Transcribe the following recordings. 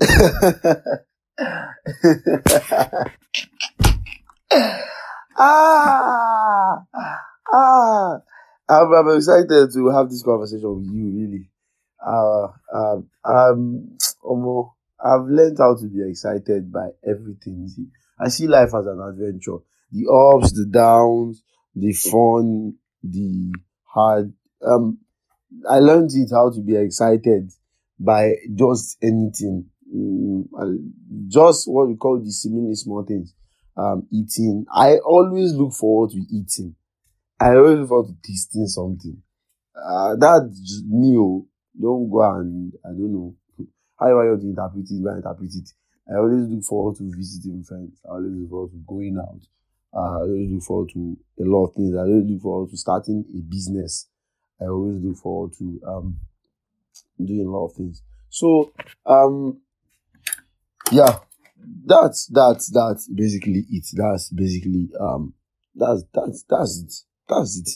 ah, ah. I'm, I'm excited to have this conversation with you, really. Uh, um, um, um, I've learned how to be excited by everything. See, I see life as an adventure. The ups, the downs, the fun, the hard. Um, I learned it how to be excited by just anything. Mm, just what we call the seemingly small things. Um, eating. I always look forward to eating. I always look forward to tasting something. Uh, that's me. Oh, don't go and I don't know how you to interpret it, but interpret it. I always look forward to visiting friends. I always look forward to going out. Uh, I always look forward to a lot of things. I always look forward to starting a business. I always look forward to um, doing a lot of things. So, um, yeah, that's that's that's basically it. That's basically um, that's that's that's it. That's it.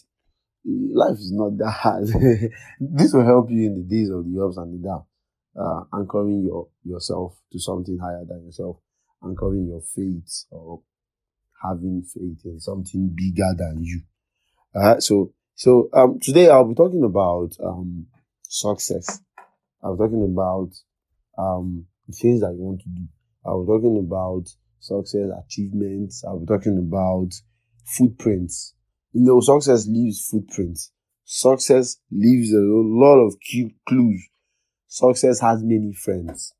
Life is not that hard. this will help you in the days of the ups and the downs. Uh, anchoring your yourself to something higher than yourself, anchoring your faith or having faith in something bigger than you. Uh, so so um, today I'll be talking about um, success. I'm talking about um, the things that you want to do. I'll be talking about success achievements. I'll be talking about footprints. You know, success leaves footprints. Success leaves a lot of clues. Success has many friends.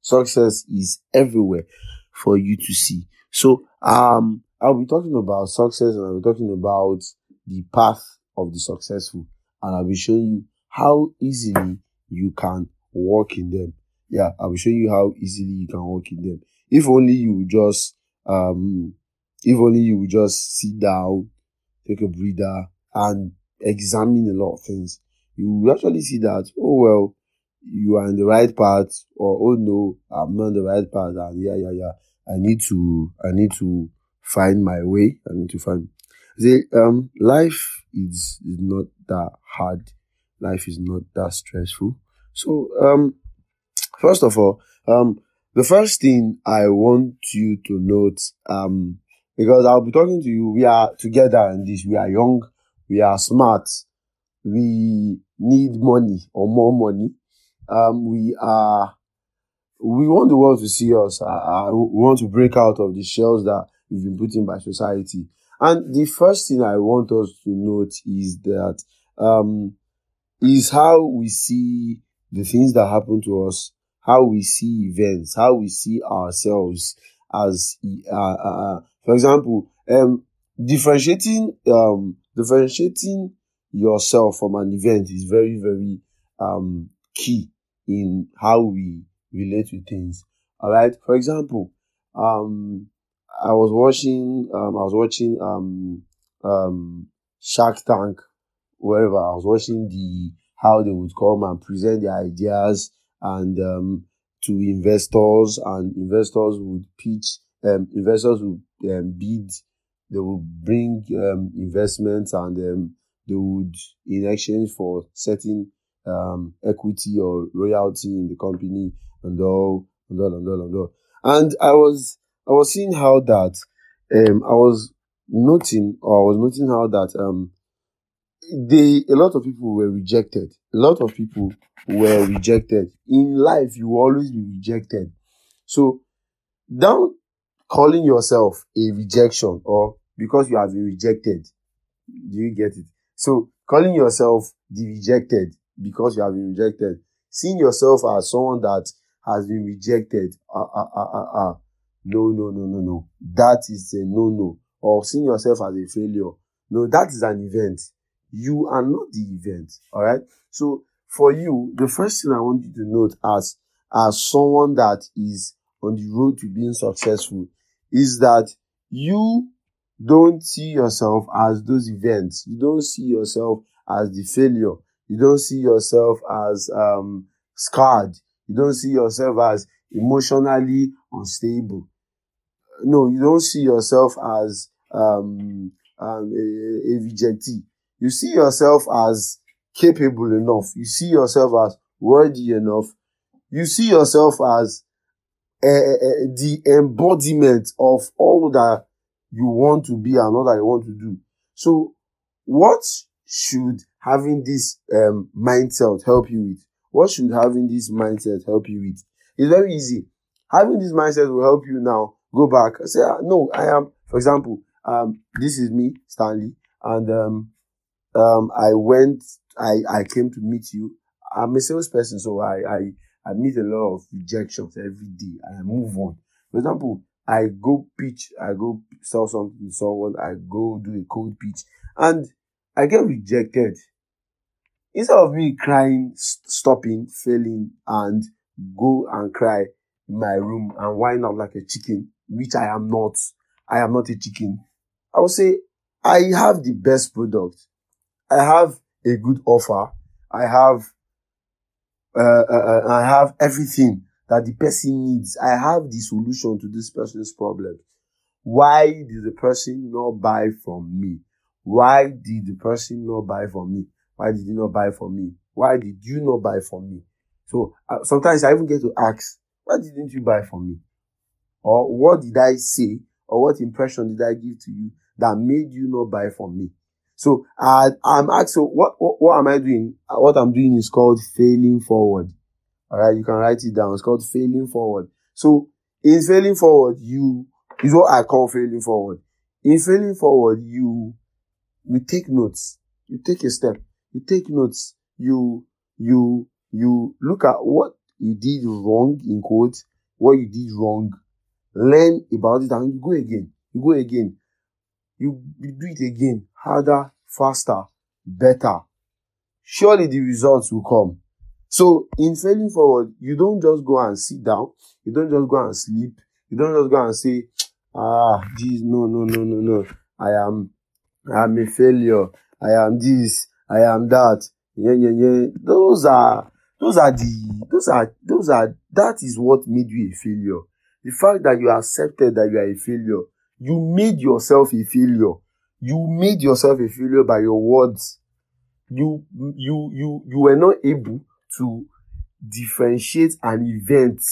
Success is everywhere for you to see. So, um, I'll be talking about success and I'll be talking about the path of the successful and I'll be showing you how easily you can walk in them. Yeah, I'll show you how easily you can walk in them. If only you just um if only you just sit down, take a breather and examine a lot of things, you will actually see that, oh well, you are in the right path or oh no, I'm not in the right path and yeah, yeah, yeah. I need to I need to find my way. I need to find the um life is, is not that hard. Life is not that stressful. So, um, first of all, um, the first thing I want you to note, um, because I'll be talking to you, we are together in this, we are young, we are smart, we need money or more money. Um, we are, we want the world to see us. Uh, uh we want to break out of the shells that we've been put in by society. And the first thing I want us to note is that um, is how we see the things that happen to us, how we see events, how we see ourselves as, uh, uh, uh, for example, um, differentiating, um, differentiating yourself from an event is very, very, um, key in how we relate to things. All right. For example, um, I was watching um, I was watching um um Shark Tank wherever I was watching the how they would come and present their ideas and um to investors and investors would pitch um investors would um, bid. They would bring um investments and um they would in exchange for certain um equity or royalty in the company and all and all and all and all. And I was I was seeing how that I was noting or I was noting how that they a lot of people were rejected. A lot of people were rejected. In life, you always be rejected. So don't calling yourself a rejection or because you have been rejected. Do you get it? So calling yourself the rejected because you have been rejected. Seeing yourself as someone that has been rejected. Uh, uh, uh, uh, uh no, no, no, no, no. That is a no, no. Or seeing yourself as a failure. No, that is an event. You are not the event. All right. So for you, the first thing I want you to note as, as someone that is on the road to being successful is that you don't see yourself as those events. You don't see yourself as the failure. You don't see yourself as um, scarred. You don't see yourself as emotionally unstable no, you don't see yourself as um, um, a, a rejectee. You see yourself as capable enough. You see yourself as worthy enough. You see yourself as uh, the embodiment of all that you want to be and all that you want to do. So what should having this um, mindset help you with? What should having this mindset help you with? It's very easy. Having this mindset will help you now go back say, ah, no, I am, for example, um, this is me, Stanley, and um, um, I went, I, I came to meet you. I'm a salesperson, so I, I, I meet a lot of rejections every day and I move on. For example, I go pitch, I go sell something to someone, I go do a cold pitch, and I get rejected. Instead of me crying, stopping, failing, and go and cry in my room and whine out like a chicken, which I am not, I am not a chicken. I would say I have the best product. I have a good offer. I have, uh, uh, uh I have everything that the person needs. I have the solution to this person's problem. Why did the person not buy from me? Why did the person not buy from me? Why did he not buy from me? Why did you not buy from me? So uh, sometimes I even get to ask, why didn't you buy from me? Or what did I say? Or what impression did I give to you that made you not buy from me? So uh, I'm asking, what, what, what am I doing? Uh, what I'm doing is called failing forward. All right, you can write it down. It's called failing forward. So in failing forward, you is what I call failing forward. In failing forward, you you take notes. You take a step. You take notes. You you you look at what you did wrong in quotes, what you did wrong, learn about it, and you go again. You go again. You, you do it again, harder, faster, better. Surely the results will come. So in failing forward, you don't just go and sit down. You don't just go and sleep. You don't just go and say, ah, geez, no, no, no, no, no. I am, I am a failure. I am this. I am that. Yeah, yeah, yeah. Those are, those are the, those are, those are, that is what made you a failure. The fact that you accepted that you are a failure. You made yourself a failure. You made yourself a failure by your words. You, you, you, you were not able to differentiate an event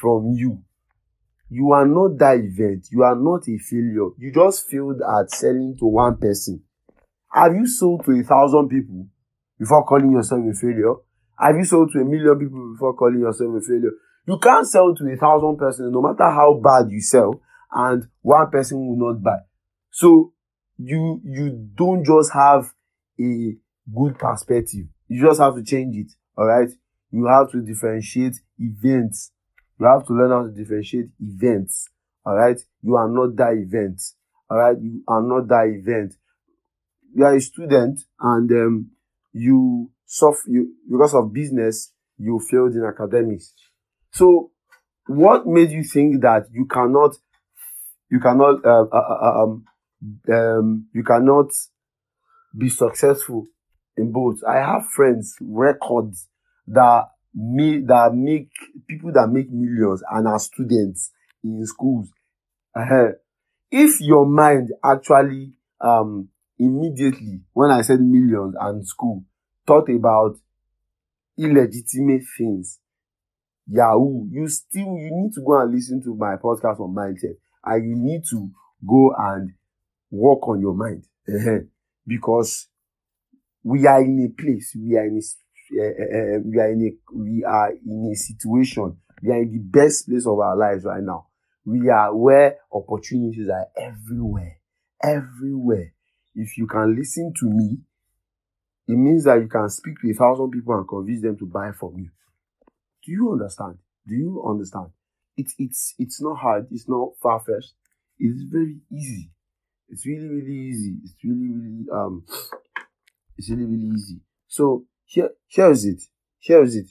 from you. You are not that event. You are not a failure. You just failed at selling to one person. Have you sold to a thousand people before calling yourself a failure? Have you sold to a million people before calling yourself a failure? You can't sell to a thousand persons no matter how bad you sell and one person will not buy. So you, you don't just have a good perspective. You just have to change it. All right. You have to differentiate events. You have to learn how to differentiate events. All right. You are not that event. All right. You are not that event. You are a student and um, you suffer you because of business. You failed in academics. So, what made you think that you cannot, you cannot, uh, uh, uh, um, um, you cannot be successful in both? I have friends, records that me that make people that make millions and are students in schools. Uh, if your mind actually um immediately when I said millions and school thought about illegitimate things, Yahoo, you still you need to go and listen to my podcast on mindset and you need to go and work on your mind. Uh, because we are in a place, we are in a uh, we are in a we are in a situation we are in the best place of our lives right now. We are where opportunities are everywhere everywhere. If you can listen to me it means that you can speak to a thousand people and convince them to buy from you. Do you understand? Do you understand? It's it's it's not hard it's not far-fetched. It's very easy it's really really easy it's really really um it's really really easy so here, here is it. Here is it.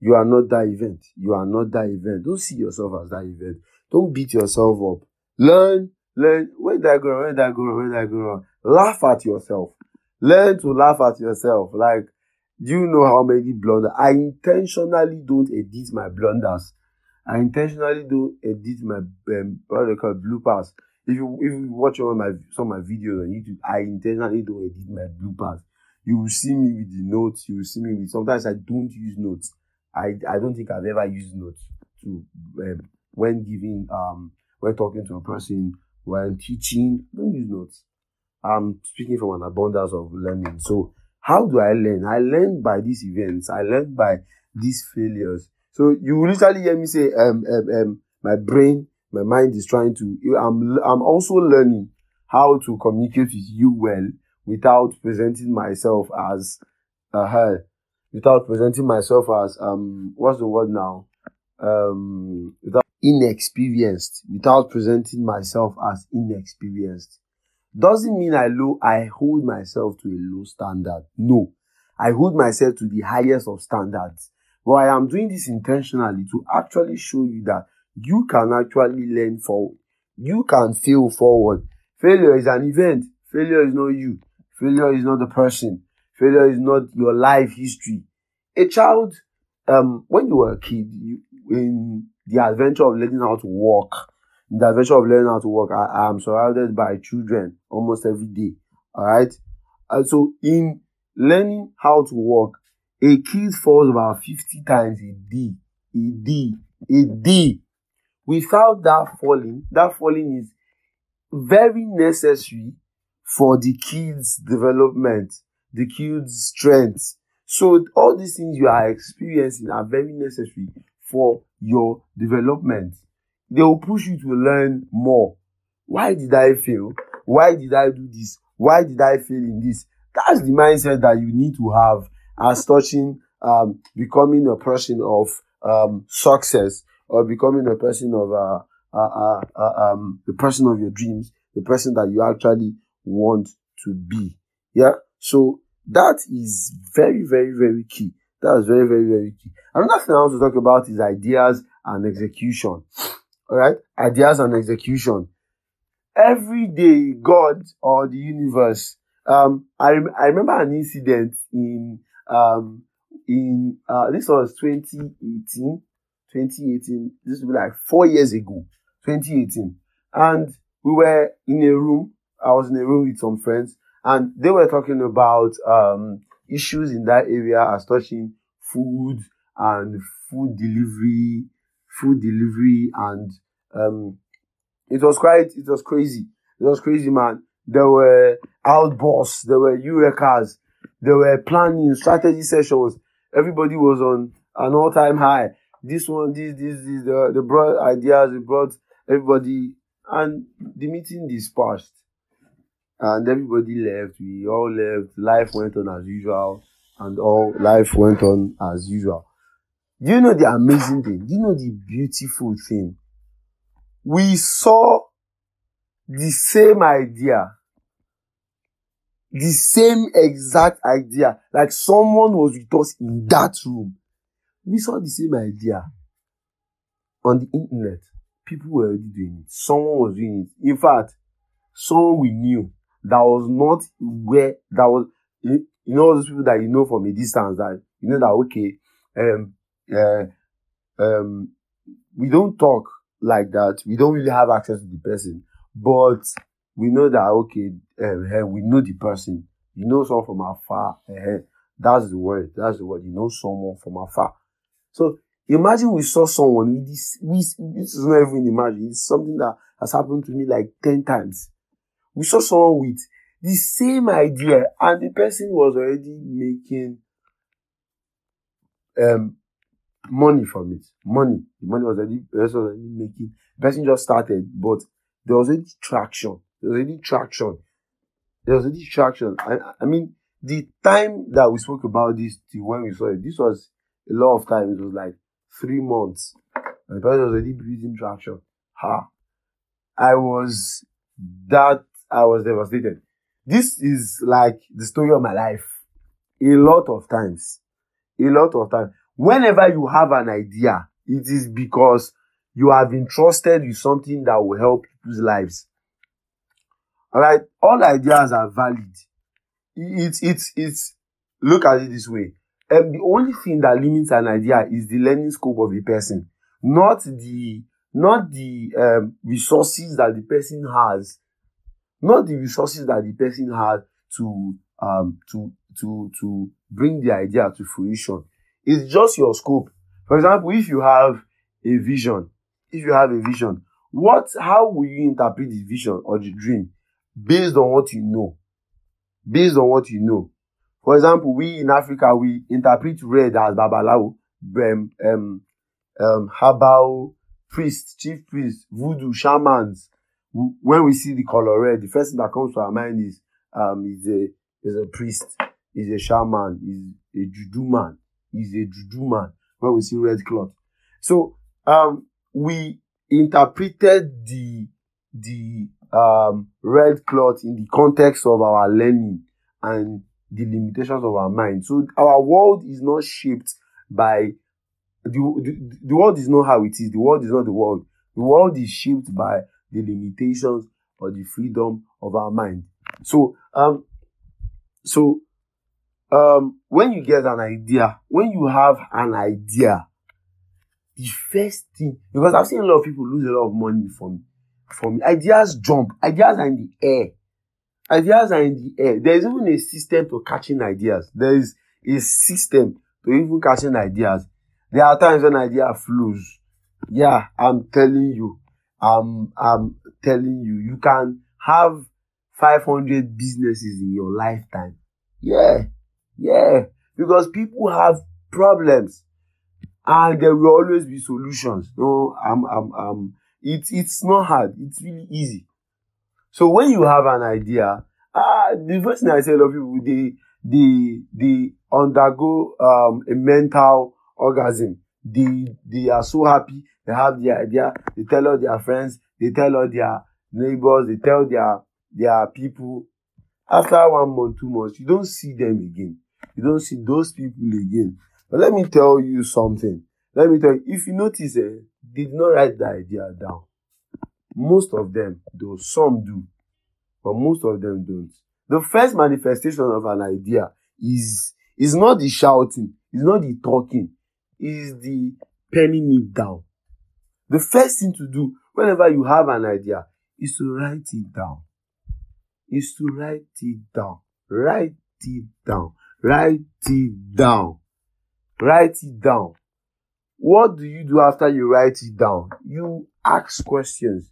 You are not that event. You are not that event. Don't see yourself as that event. Don't beat yourself up. Learn, learn. Where that wrong? Where that wrong? Where that wrong? Laugh at yourself. Learn to laugh at yourself. Like, do you know how many blunders? I intentionally don't edit my blunders. I intentionally don't edit my um, what they call bloopers. If you if you watch of my some of my videos on YouTube, I intentionally don't edit my bloopers you will see me with the notes. You will see me with sometimes I don't use notes. I I don't think I've ever used notes to um, when giving, um, when talking to a person, when teaching. Don't use notes. I'm speaking from an abundance of learning. So how do I learn? I learn by these events. I learn by these failures. So you literally hear me say, um, um, um, my brain, my mind is trying to. I'm, I'm also learning how to communicate with you well without presenting myself as a uh, without presenting myself as um, what's the word now? Um, without inexperienced, without presenting myself as inexperienced doesn't mean I low, I hold myself to a low standard. No, I hold myself to the highest of standards. But I am doing this intentionally to actually show you that you can actually learn forward. You can fail forward. Failure is an event. Failure is not you. Failure is not the person. Failure is not your life history. A child, um, when you were a kid, you, in the adventure of learning how to walk, the adventure of learning how to walk, I, am surrounded by children almost every day. All right. And so in learning how to walk, a kid falls about 50 times a day, a day, a day. Without that falling, that falling is very necessary for the kid's development, the kid's strength. So all these things you are experiencing are very necessary for your development they will push you to learn more. Why did I fail? Why did I do this? Why did I fail in this? That's the mindset that you need to have as touching um, becoming a person of um, success or becoming a person of uh, uh, uh, uh, um, the person of your dreams, the person that you actually want to be. Yeah. So that is very, very, very key. That is very, very, very key. Another thing I want to talk about is ideas and execution all right, ideas and execution. Every day, God or the universe. Um, I I remember an incident in um in uh this was 2018, 2018. This would be like four years ago, 2018, and we were in a room. I was in a room with some friends, and they were talking about um issues in that area as touching food and food delivery food delivery and um, it was quite, it was crazy. It was crazy, man. There were outbursts, there were eurekas, there were planning, strategy sessions. Everybody was on an all-time high. This one, this, this, this, the, the brought ideas, they brought everybody, and the meeting dispersed. And everybody left. We all left. Life went on as usual, and all life went on as usual. Do you know the amazing thing? Do you know the beautiful thing? We saw the same idea, the same exact idea, like someone was with us in that room. We saw the same idea on the internet. People were already doing it. Someone was doing it. In fact, someone we knew that was not where that was you know those people that you know from a distance that you know that okay um uh, um, we don't talk like that. We don't really have access to the person, but we know that okay, uh, we know the person. You know someone from afar. Uh, that's the word. That's the word. You know someone from afar. So imagine we saw someone with this. This is not even imagine. It's something that has happened to me like ten times. We saw someone with the same idea, and the person was already making um money from it. Money. The money was already, person was already making. The person just started, but there was already traction. There was already traction. There was already traction. I, I mean, the time that we spoke about this, to when we saw it, this was a lot of time. It was like three months. And the person was already building traction. Ha. I was that, I was devastated. This is like the story of my life. A lot of times. A lot of times. Whenever you have an idea, it is because you have been trusted with something that will help people's lives. All right, all ideas are valid. It's it's it's look at it this way. Um, the only thing that limits an idea is the learning scope of the person, not the not the um, resources that the person has, not the resources that the person has to um to to to bring the idea to fruition. It's just your scope. For example, if you have a vision, if you have a vision, what how will you interpret the vision or the dream based on what you know? Based on what you know. For example, we in Africa we interpret red as babalawo, um, um, um, herbal priest, chief priest, voodoo, shamans. When we see the color red, the first thing that comes to our mind is um is a is a priest, is a shaman, is a juju man, is a juju man. When we see red cloth, so um we interpreted the the um red cloth in the context of our learning and the limitations of our mind. So our world is not shaped by the, the, the world is not how it is. The world is not the world. The world is shaped by the limitations or the freedom of our mind. So, um, so, um, when you get an idea, when you have an idea, the first thing, because I've seen a lot of people lose a lot of money from, from ideas jump, ideas are in the air. Ideas are in the air. There is even a system to catching ideas. There is a system to even catching ideas. There are times when idea flows. Yeah, I'm telling you. I'm, I'm telling you. You can have 500 businesses in your lifetime. Yeah, yeah. Because people have problems and there will always be solutions. No, I'm, I'm, I'm, it's, it's not hard. It's really easy. So when you have an idea, ah, the first thing I say a lot of people, they, they, they undergo, um, a mental orgasm. They, they are so happy. They have the idea. They tell all their friends. They tell all their neighbors. They tell their, their people. After one month, two months, you don't see them again. You don't see those people again. But let me tell you something. Let me tell you, if you notice, eh, they did not write the idea down. Most of them, though some do, but most of them don't. The first manifestation of an idea is is not the shouting, is not the talking, is the penning it down. The first thing to do whenever you have an idea is to write it down. Is to write it down. Write it down. Write it down. Write it down. What do you do after you write it down? You ask questions.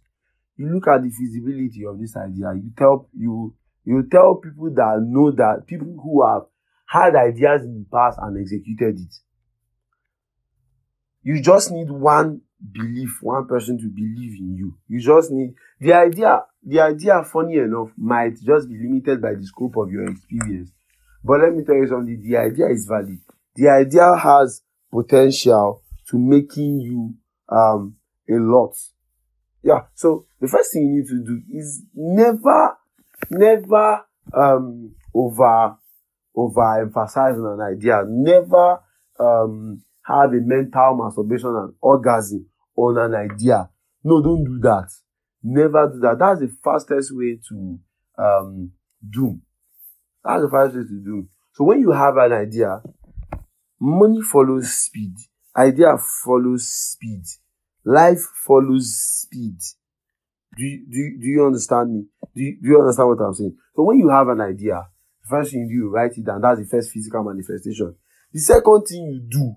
You look at the feasibility of this idea. You tell you you tell people that know that people who have had ideas in the past and executed it. You just need one belief, one person to believe in you. You just need the idea. The idea, funny enough, might just be limited by the scope of your experience. But let me tell you something. The idea is valid. The idea has potential to making you um a lot. Yeah. So the first thing you need to do is never, never um over over emphasize on an idea. Never um have a mental masturbation and orgasm on an idea. No, don't do that. Never do that. That's the fastest way to um, doom. That's the fastest way to doom. So when you have an idea, money follows speed. Idea follows speed. Life follows speed. Do you, do, do you understand me? Do you, do you understand what I'm saying? So when you have an idea, the first thing you do, write it down. That's the first physical manifestation. The second thing you do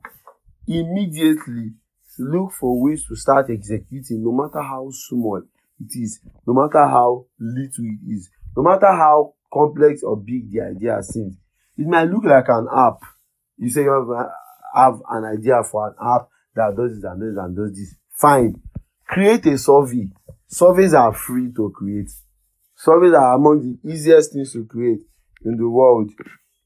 immediately look for ways to start executing no matter how small it is, no matter how little it is, no matter how complex or big the idea seems. It might look like an app. You say you have, have an idea for an app that does this and does this and does this. Fine. Create a survey. Surveys are free to create. Surveys are among the easiest things to create in the world.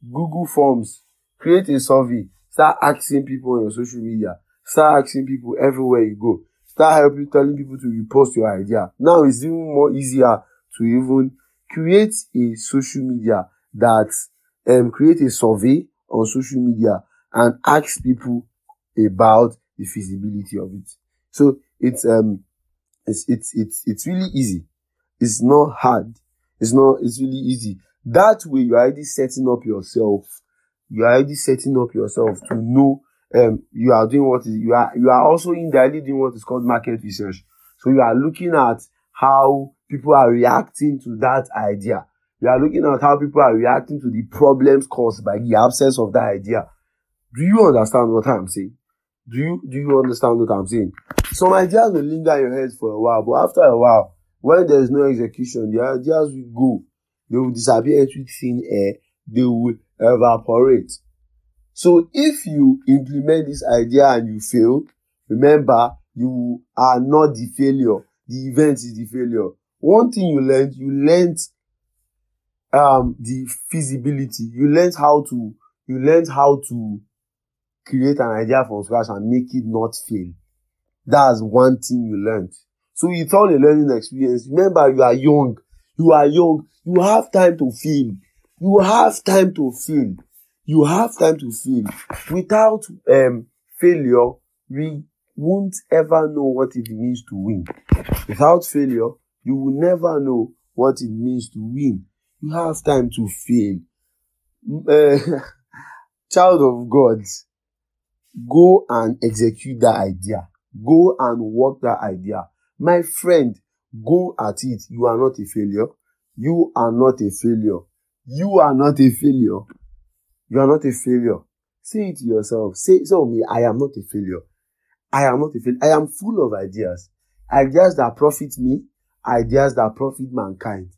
Google Forms. Create a survey. Start asking people on your social media. Start asking people everywhere you go. Start helping telling people to repost your idea. Now it's even more easier to even create a social media that um, create a survey on social media and ask people about the feasibility of it. So it's um it's it's it's it's really easy. It's not hard. It's not it's really easy. That way you're already setting up yourself you are already setting up yourself to know um, you are doing what is you are you are also indirectly doing what is called market research. So you are looking at how people are reacting to that idea. You are looking at how people are reacting to the problems caused by the absence of that idea. Do you understand what I'm saying? Do you do you understand what I'm saying? Some ideas will linger in your head for a while, but after a while, when there's no execution, the ideas will go. They will disappear into thin air. They will evaporate. So if you implement this idea and you fail, remember you are not the failure. The event is the failure. One thing you learned, you learned um, the feasibility. You learned how to you learned how to create an idea from scratch and make it not fail. That's one thing you learned. So it's all a learning experience. Remember, you are young. You are young. You have time to fail. You have time to fail. You have time to fail. Without um, failure, we won't ever know what it means to win. Without failure, you will never know what it means to win. You have time to fail. Uh, child of God, go and execute that idea. Go and work that idea. My friend, go at it. You are not a failure. You are not a failure. You are not a failure. You are not a failure. Say it to yourself. Say, so me, I am not a failure. I am not a failure. I am full of ideas. Ideas that profit me, ideas that profit mankind.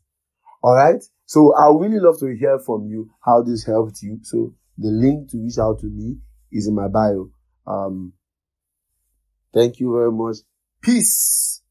Alright? So I really love to hear from you how this helped you. So the link to reach out to me is in my bio. Um, thank you very much. Peace.